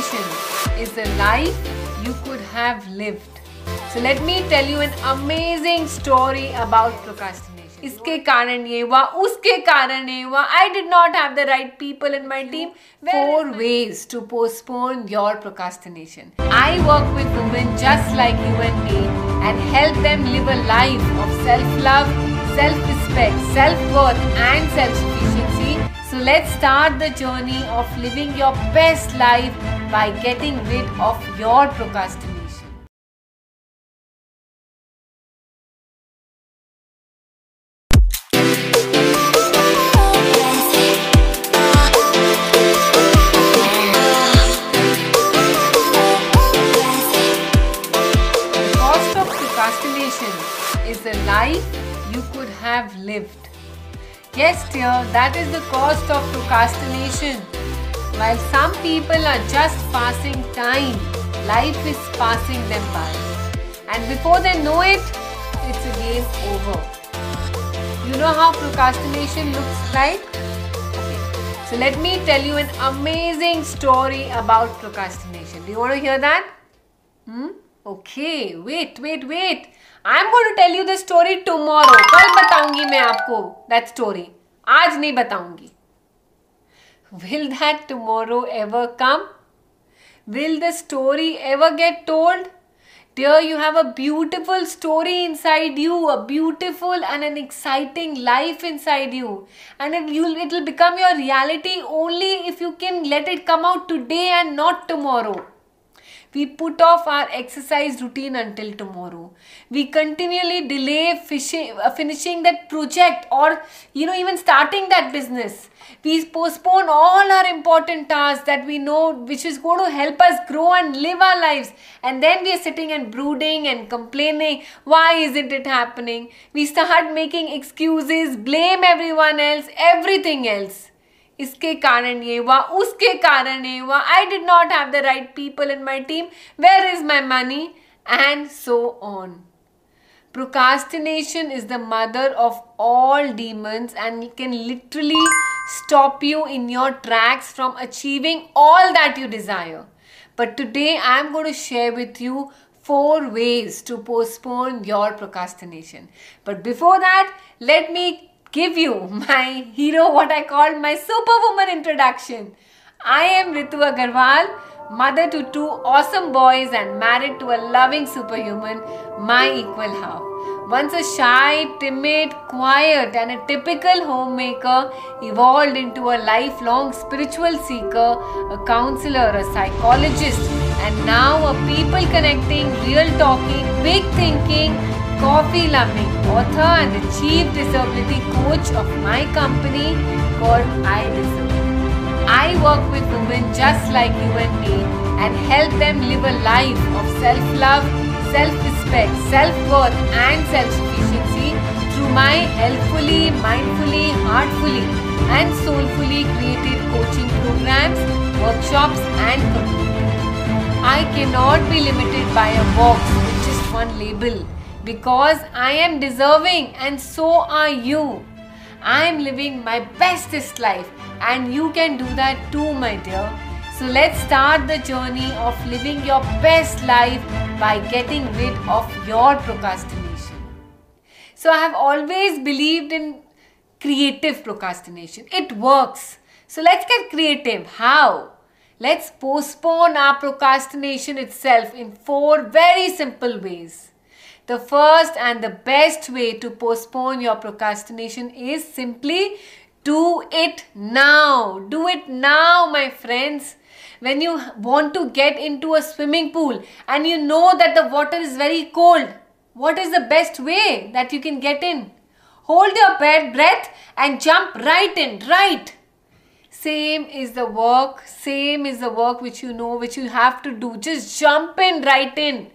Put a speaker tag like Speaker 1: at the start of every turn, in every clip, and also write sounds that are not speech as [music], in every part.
Speaker 1: Procrastination is the life you could have lived. So let me tell you an amazing story about procrastination. इसके कारण ये हुआ उसके कारण ये हुआ I did not have the right people in my team. Four ways to postpone your procrastination. I work with women just like you and me and help them live a life of self-love, self-respect, self-worth and self-sufficiency. So let's start the journey of living your best life by getting rid of your procrastination. Yes, dear, that is the cost of procrastination. While some people are just passing time, life is passing them by. And before they know it, it's a game over. You know how procrastination looks like? Okay. So let me tell you an amazing story about procrastination. Do you want to hear that? Hmm? Okay, wait, wait, wait. I'm going to tell you the story tomorrow. कल बताऊंगी मैं आपको that story. आज नहीं बताऊँगी. Will that tomorrow ever come? Will the story ever get told? Dear, you have a beautiful story inside you, a beautiful and an exciting life inside you. And it will it'll become your reality only if you can let it come out today and not tomorrow. We put off our exercise routine until tomorrow. We continually delay fishing, uh, finishing that project or you know even starting that business. We postpone all our important tasks that we know which is going to help us grow and live our lives. And then we are sitting and brooding and complaining, why isn't it happening? We start making excuses, blame everyone else, everything else. इसके कारण ये हुआ उसके कारण ये हुआ I did not have the right people in my team where is my money and so on Procrastination is the mother of all demons and it can literally stop you in your tracks from achieving all that you desire. But today I am going to share with you four ways to postpone your procrastination. But before that, let me give you my hero, what I call my superwoman introduction. I am Ritu Agarwal, mother to two awesome boys and married to a loving superhuman, my equal half. Once a shy, timid, quiet, and a typical homemaker, evolved into a lifelong spiritual seeker, a counselor, a psychologist, and now a people connecting, real talking, big thinking, coffee loving author and the chief deservability coach of my company called I Deservability. I work with women just like you and me and help them live a life of self love, self respect, self worth, and self sufficiency through my helpfully, mindfully, heartfully, and soulfully created coaching programs, workshops, and community. I cannot be limited by a box with just one label because I am deserving and so are you. I am living my bestest life and you can do that too, my dear. So let's start the journey of living your best life by getting rid of your procrastination. So I have always believed in creative procrastination. It works. So let's get creative. How? Let's postpone our procrastination itself in four very simple ways. The first and the best way to postpone your procrastination is simply do it now. Do it now, my friends. When you want to get into a swimming pool and you know that the water is very cold, what is the best way that you can get in? Hold your breath and jump right in, right. Same is the work, same is the work which you know, which you have to do. Just jump in, right in.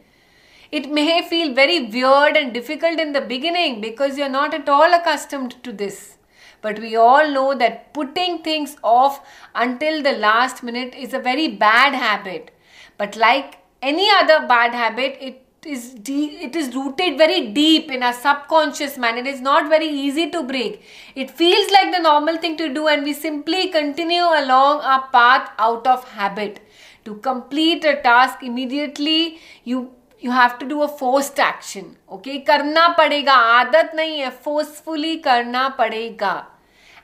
Speaker 1: It may feel very weird and difficult in the beginning because you're not at all accustomed to this. But we all know that putting things off until the last minute is a very bad habit. But like any other bad habit, it is it is rooted very deep in our subconscious mind. It is not very easy to break. It feels like the normal thing to do, and we simply continue along our path out of habit. To complete a task immediately, you you have to do a forced action okay करना पड़ेगा, आदत नहीं है forcefully करना पड़ेगा.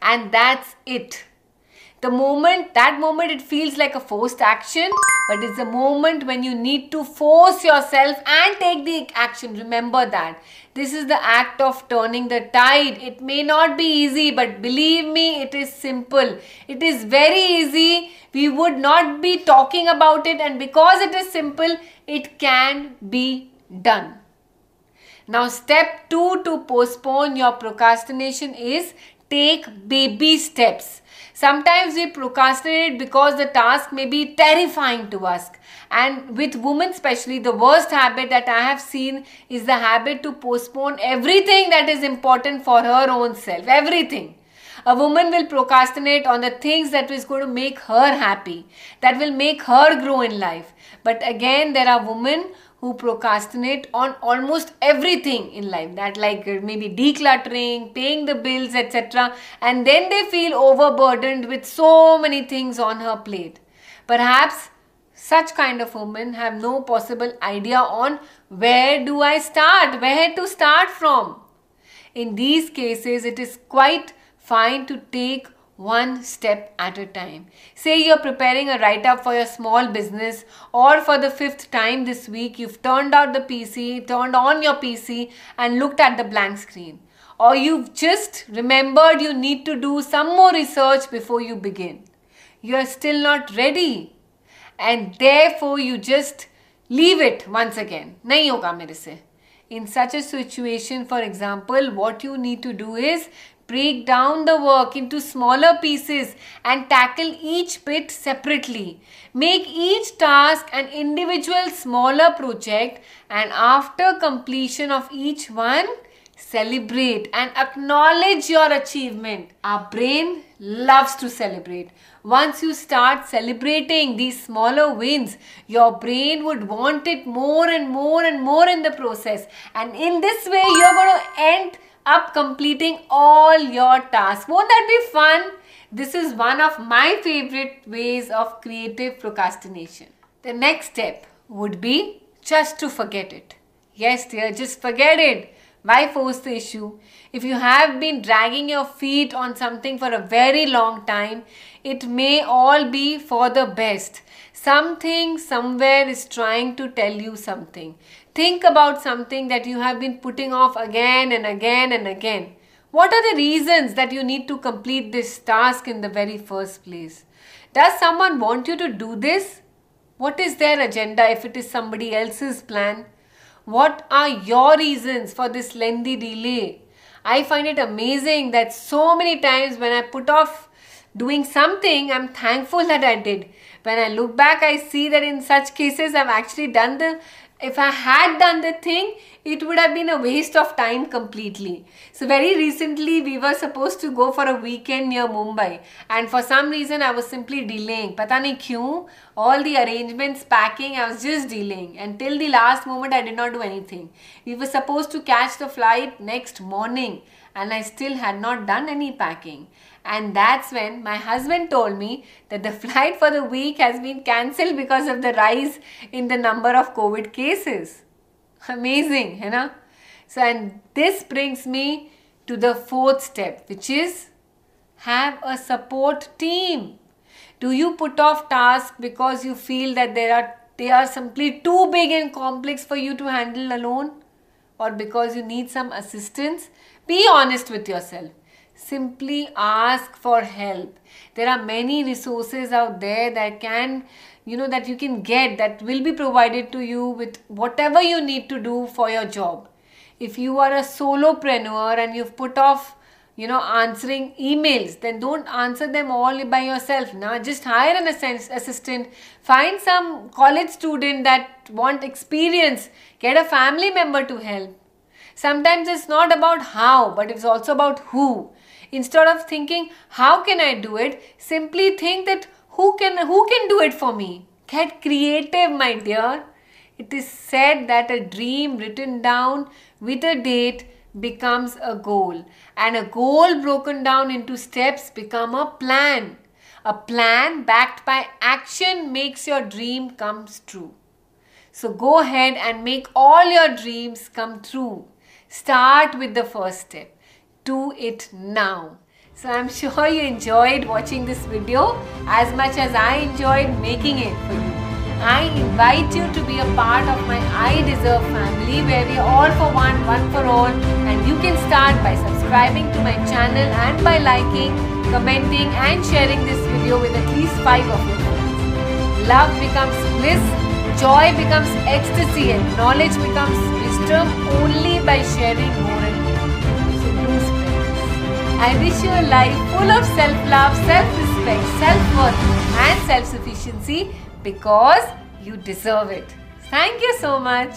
Speaker 1: And that's it the moment that moment it feels like a forced action but it's a moment when you need to force yourself and take the action. Remember that. This is the act of turning the tide. It may not be easy but believe me it is simple. It is very easy. We would not be talking about it and because it is simple it can be done. Now step 2 to postpone your procrastination is take baby steps Sometimes we procrastinate because the task may be terrifying to us. And with women, especially, the worst habit that I have seen is the habit to postpone everything that is important for her own self. Everything. A woman will procrastinate on the things that is going to make her happy, that will make her grow in life. But again, there are women who procrastinate on almost everything in life. That like uh, maybe decluttering paying the bills etc and then they feel overburdened with so many things on her plate. Perhaps such kind of women have no possible idea on where do i start where to start from. In these cases it is quite fine to take one step at a time. Say you're preparing a write up for your small business, or for the fifth time this week, you've turned out the PC, turned on your PC, and looked at the blank screen. Or you've just remembered you need to do some more research before you begin. You're still not ready, and therefore you just leave it once again. नहीं होगा मेरे से. In such a situation, for example, what you need to do is Break down the work into smaller pieces and tackle each bit separately. Make each task an individual smaller project and after completion of each one, celebrate and acknowledge your achievement. Our brain loves to celebrate. Once you start celebrating these smaller wins, your brain would want it more and more and more in the process. And in this way, you're going to end up completing all your tasks. Won't that be fun? This is one of my favorite ways of creative procrastination. The next step would be just to forget it. Yes, dear, just forget it. Why force the issue? If you have been dragging your feet on something for a very long time, it may all be for the best. Something somewhere is trying to tell you something. Think about something that you have been putting off again and again and again. What are the reasons that you need to complete this task in the very first place? Does someone want you to do this? What is their agenda if it is somebody else's plan? What are your reasons for this lengthy delay? I find it amazing that so many times when I put off doing something, I'm thankful [laughs] that I did. When I look back, I see that in such cases, I've actually done the if I had done the thing, it would have been a waste of time completely. So, very recently, we were supposed to go for a weekend near Mumbai, and for some reason, I was simply delaying. Pata nahi kyun? All the arrangements, packing, I was just delaying. Until the last moment, I did not do anything. We were supposed to catch the flight next morning, and I still had not done any packing. And that's when my husband told me that the [laughs] flight for the week has been cancelled because of the rise in the number of COVID cases. Amazing, you know? So, and this brings me to the fourth step, which is have a support team. Do you put off tasks because you feel that there are they are simply too big and complex for you to handle alone? Or because you need some assistance? Be honest with yourself simply ask for help there are many resources out there that can you know that you can get that will be provided to you with whatever you need to do for your job if you are a solopreneur and you've put off you know answering emails then don't answer them all by yourself now just hire an assistant find some college student that want experience get a family member to help sometimes it's not about how but it's also about who Instead of thinking, how can I do it? Simply think that who can, who can do it for me? Get creative, my dear. It is said that a dream written down with a date becomes a goal and a goal broken down into steps become a plan. A plan backed by action makes your dream comes true. So go ahead and make all your dreams come true. Start with the first step. Do it now. So I'm [laughs] sure you enjoyed watching this video as much as I enjoyed making it. I invite you to be a part of my I Deserve family where we are all for one, one for all and you can start by subscribing to my channel and by liking, commenting and sharing this video with at least 5 of your friends. Love becomes bliss, joy becomes ecstasy and knowledge becomes wisdom only by sharing more and more. So spread this. I wish you a life full of self-love, self-respect, self-worth and self-sufficiency because you deserve it. Thank you so much.